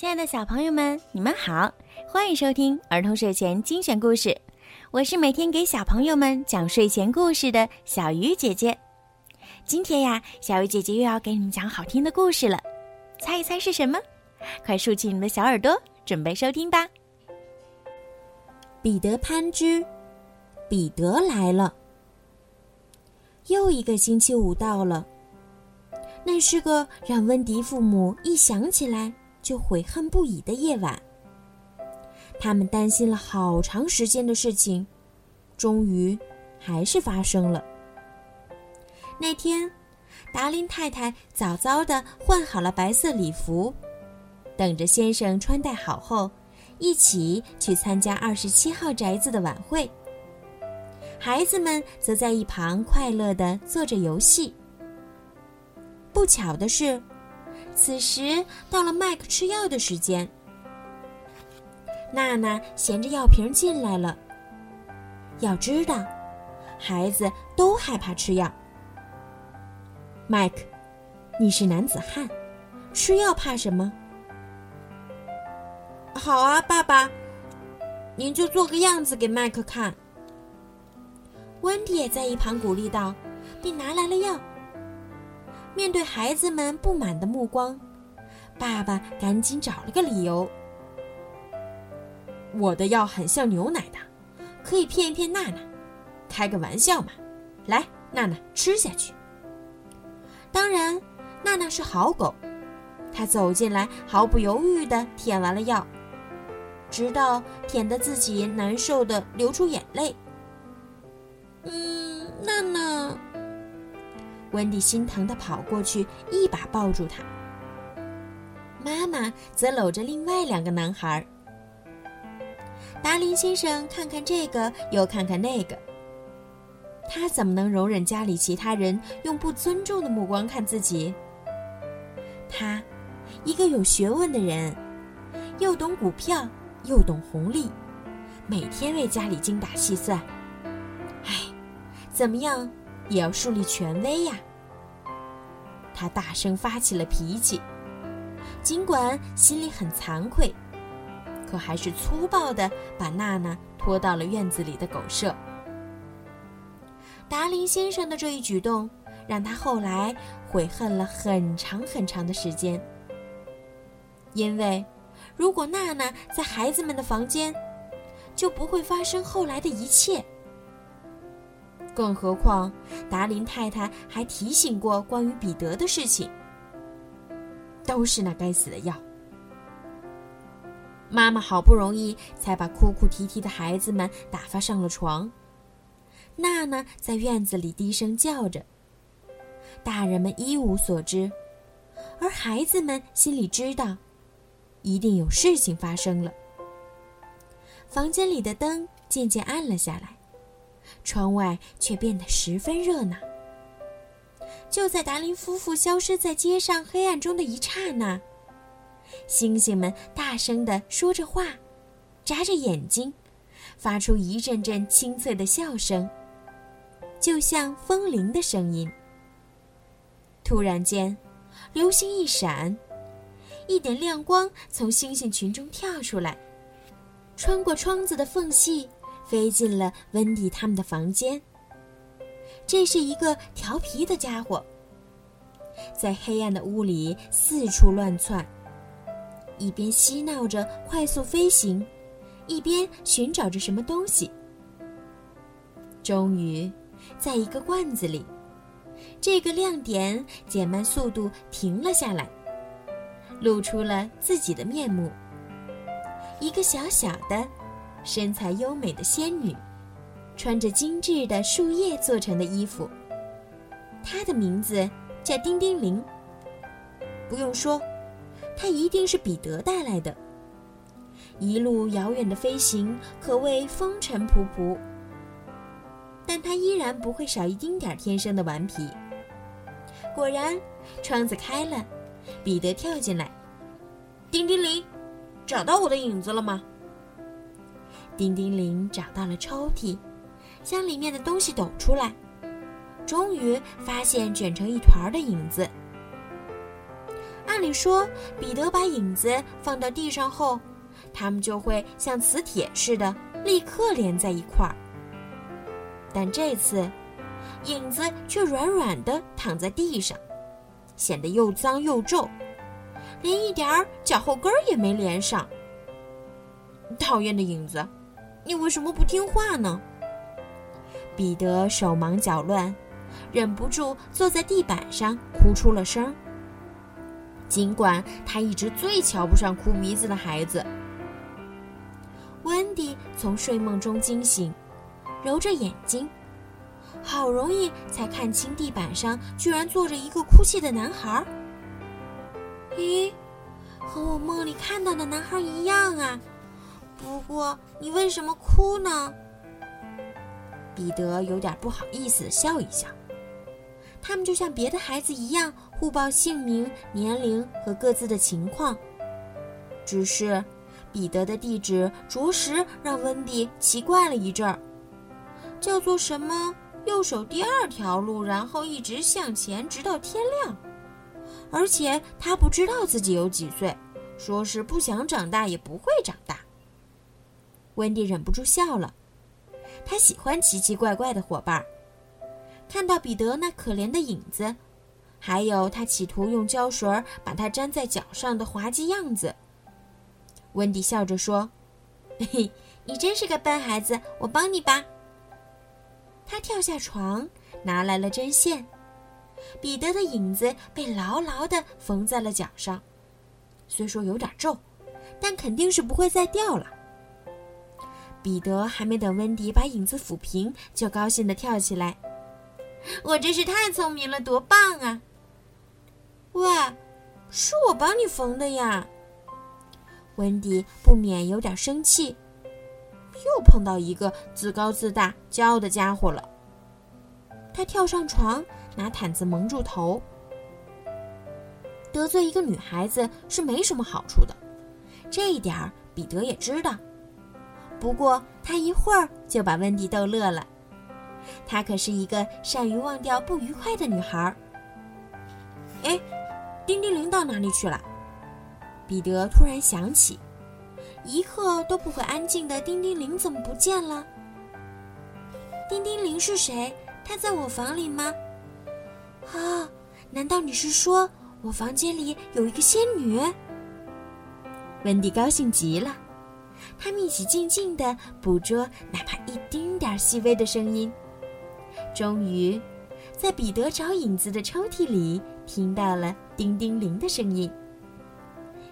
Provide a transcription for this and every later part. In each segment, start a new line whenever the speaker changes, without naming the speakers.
亲爱的小朋友们，你们好，欢迎收听儿童睡前精选故事。我是每天给小朋友们讲睡前故事的小鱼姐姐。今天呀，小鱼姐姐又要给你们讲好听的故事了，猜一猜是什么？快竖起你们的小耳朵，准备收听吧。
彼得潘之，彼得来了。又一个星期五到了，那是个让温迪父母一想起来。就悔恨不已的夜晚，他们担心了好长时间的事情，终于还是发生了。那天，达林太太早早的换好了白色礼服，等着先生穿戴好后，一起去参加二十七号宅子的晚会。孩子们则在一旁快乐的做着游戏。不巧的是。此时到了麦克吃药的时间，娜娜衔着药瓶进来了。要知道，孩子都害怕吃药。麦克，你是男子汉，吃药怕什么？
好啊，爸爸，您就做个样子给麦克看。
温迪也在一旁鼓励道，并拿来了药。面对孩子们不满的目光，爸爸赶紧找了个理由：“
我的药很像牛奶的，可以骗一骗娜娜，开个玩笑嘛。来，娜娜吃下去。”
当然，娜娜是好狗，她走进来，毫不犹豫地舔完了药，直到舔得自己难受的流出眼泪。
嗯，娜娜。
温迪心疼地跑过去，一把抱住他。妈妈则搂着另外两个男孩。达林先生看看这个，又看看那个。他怎么能容忍家里其他人用不尊重的目光看自己？他，一个有学问的人，又懂股票，又懂红利，每天为家里精打细算。唉，怎么样？也要树立权威呀！他大声发起了脾气，尽管心里很惭愧，可还是粗暴地把娜娜拖到了院子里的狗舍。达林先生的这一举动让他后来悔恨了很长很长的时间，因为如果娜娜在孩子们的房间，就不会发生后来的一切。更何况，达林太太还提醒过关于彼得的事情。都是那该死的药。妈妈好不容易才把哭哭啼啼的孩子们打发上了床。娜娜在院子里低声叫着。大人们一无所知，而孩子们心里知道，一定有事情发生了。房间里的灯渐渐暗了下来。窗外却变得十分热闹。就在达林夫妇消失在街上黑暗中的一刹那，星星们大声地说着话，眨着眼睛，发出一阵阵清脆的笑声，就像风铃的声音。突然间，流星一闪，一点亮光从星星群中跳出来，穿过窗子的缝隙。飞进了温迪他们的房间。这是一个调皮的家伙，在黑暗的屋里四处乱窜，一边嬉闹着快速飞行，一边寻找着什么东西。终于，在一个罐子里，这个亮点减慢速度停了下来，露出了自己的面目。一个小小的。身材优美的仙女，穿着精致的树叶做成的衣服。她的名字叫丁丁铃。不用说，她一定是彼得带来的。一路遥远的飞行可谓风尘仆仆，但她依然不会少一丁点儿天生的顽皮。果然，窗子开了，彼得跳进来。
丁丁铃，找到我的影子了吗？
丁丁铃找到了抽屉，将里面的东西抖出来，终于发现卷成一团的影子。
按
理说，彼得把影子放到地上后，它们就会像磁铁似的立刻连在一块儿。但这次，影子却软软的躺在地上，显得又脏又皱，连一点儿脚后跟儿也没连上。讨厌的影子，你为什么不听话呢？彼得手忙脚乱，忍不住坐在地板上哭出了声。尽管他一直最瞧不上哭鼻子的孩子。温迪从睡梦中惊醒，揉着眼睛，好容易才看清地板上居然坐着一个哭泣的男孩。咦，和我梦里看到的男孩一样啊！不过你为什么哭呢？彼得有点不好意思的笑一笑。他们就像别的孩子一样，互报姓名、年龄和各自的情况。只是，彼得的地址着实让温迪奇怪了一阵儿，叫做什么“右手第二条路”，然后一直向前，直到天亮。而且他不知道自己有几岁，说是不想长大也不会长大。温迪忍不住笑了，他喜欢奇奇怪怪的伙伴。看到彼得那可怜的影子，还有他企图用胶水把它粘在脚上的滑稽样子，温迪笑着说：“嘿嘿，你真是个笨孩子，我帮你吧。”他跳下床，拿来了针线，彼得的影子被牢牢地缝在了脚上，虽说有点皱，但肯定是不会再掉了。彼得还没等温迪把影子抚平，就高兴地跳起来。我真是太聪明了，多棒啊！喂，是我帮你缝的呀。温迪不免有点生气，又碰到一个自高自大、骄傲的家伙了。他跳上床，拿毯子蒙住头。得罪一个女孩子是没什么好处的，这一点儿彼得也知道。不过他一会儿就把温迪逗乐了。她可是一个善于忘掉不愉快的女孩。哎，叮叮铃到哪里去了？彼得突然想起，一刻都不会安静的叮叮铃怎么不见了？叮叮铃是谁？他在我房里吗？啊，难道你是说我房间里有一个仙女？温迪高兴极了，他们一起静静的捕捉哪怕一丁点细微的声音。终于，在彼得找影子的抽屉里听到了叮叮铃的声音。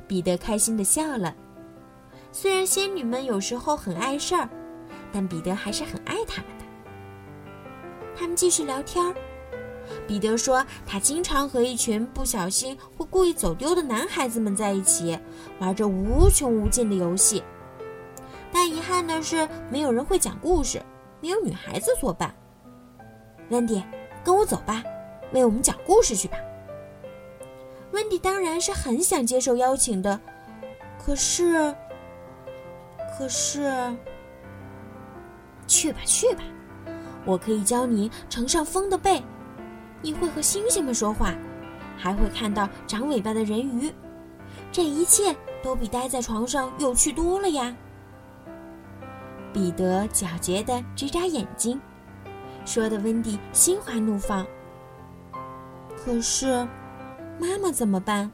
彼得开心的笑了。虽然仙女们有时候很碍事儿，但彼得还是很爱她们的。他们继续聊天。彼得说，他经常和一群不小心或故意走丢的男孩子们在一起，玩着无穷无尽的游戏。憾的是，没有人会讲故事，没有女孩子作伴。温迪，跟我走吧，为我们讲故事去吧。温迪当然是很想接受邀请的，可是，可是，去吧去吧，我可以教你乘上风的背，你会和星星们说话，还会看到长尾巴的人鱼，这一切都比待在床上有趣多了呀。彼得狡黠的眨眨眼睛。说的温迪心花怒放。可是，妈妈怎么办？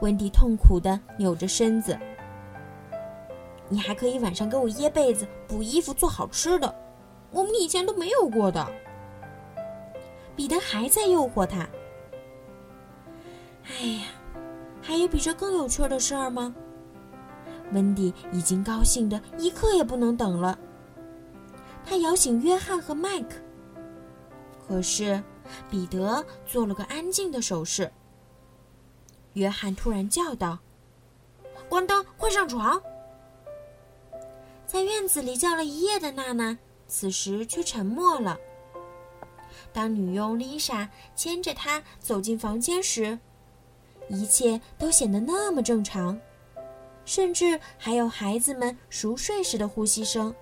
温迪痛苦的扭着身子。你还可以晚上给我掖被子、补衣服、做好吃的，我们以前都没有过的。彼得还在诱惑他。哎呀，还有比这更有趣的事儿吗？温迪已经高兴的一刻也不能等了。他摇醒约翰和麦克，可是彼得做了个安静的手势。约翰突然叫道：“关灯，快上床！”在院子里叫了一夜的娜娜，此时却沉默了。当女佣丽莎牵着她走进房间时，一切都显得那么正常，甚至还有孩子们熟睡时的呼吸声。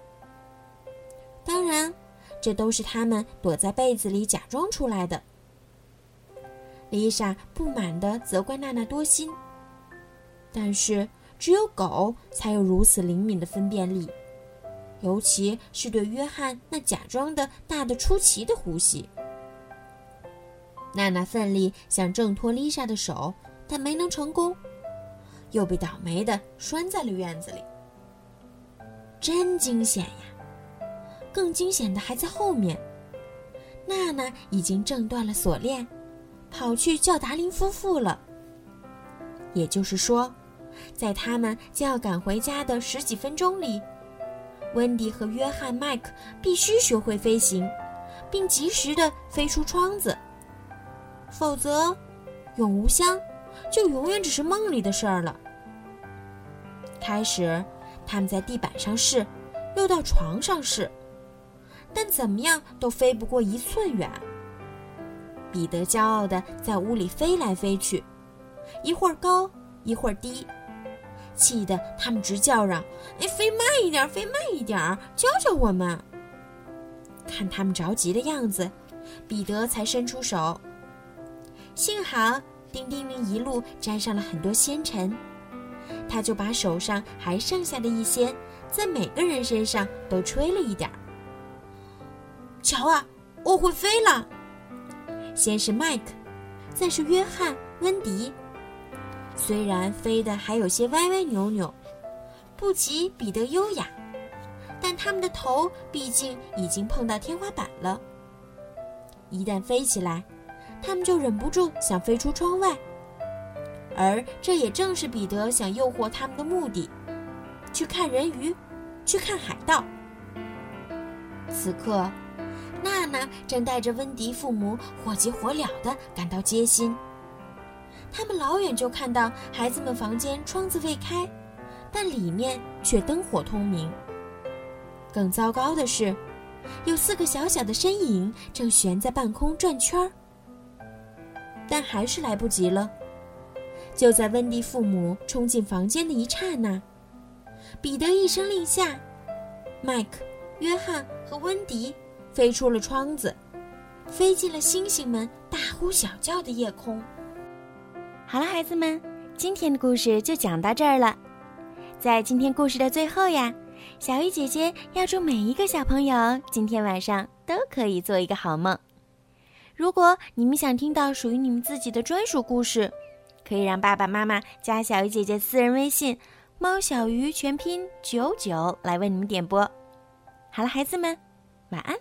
当然，这都是他们躲在被子里假装出来的。丽莎不满地责怪娜娜多心。但是，只有狗才有如此灵敏的分辨力，尤其是对约翰那假装的大的出奇的呼吸。娜娜奋力想挣脱丽莎的手，但没能成功，又被倒霉的拴在了院子里。真惊险呀！更惊险的还在后面。娜娜已经挣断了锁链，跑去叫达林夫妇了。也就是说，在他们将要赶回家的十几分钟里，温迪和约翰·麦克必须学会飞行，并及时的飞出窗子。否则，永无乡就永远只是梦里的事儿了。开始，他们在地板上试，又到床上试，但怎么样都飞不过一寸远。彼得骄傲地在屋里飞来飞去，一会儿高，一会儿低，气得他们直叫嚷：“哎，飞慢一点，飞慢一点，教教我们！”看他们着急的样子，彼得才伸出手。幸好丁丁云一路沾上了很多纤尘，他就把手上还剩下的一些，在每个人身上都吹了一点儿。瞧啊，我会飞了！先是麦克，再是约翰、温迪。虽然飞得还有些歪歪扭扭，不及彼得优雅，但他们的头毕竟已经碰到天花板了。一旦飞起来，他们就忍不住想飞出窗外，而这也正是彼得想诱惑他们的目的：去看人鱼，去看海盗。此刻，娜娜正带着温迪父母火急火燎地赶到街心。他们老远就看到孩子们房间窗子未开，但里面却灯火通明。更糟糕的是，有四个小小的身影正悬在半空转圈儿。但还是来不及了。就在温迪父母冲进房间的一刹那，彼得一声令下，麦克、约翰和温迪飞出了窗子，飞进了星星们大呼小叫的夜空。
好了，孩子们，今天的故事就讲到这儿了。在今天故事的最后呀，小鱼姐姐要祝每一个小朋友今天晚上都可以做一个好梦。如果你们想听到属于你们自己的专属故事，可以让爸爸妈妈加小鱼姐姐私人微信“猫小鱼”全拼九九来为你们点播。好了，孩子们，晚安。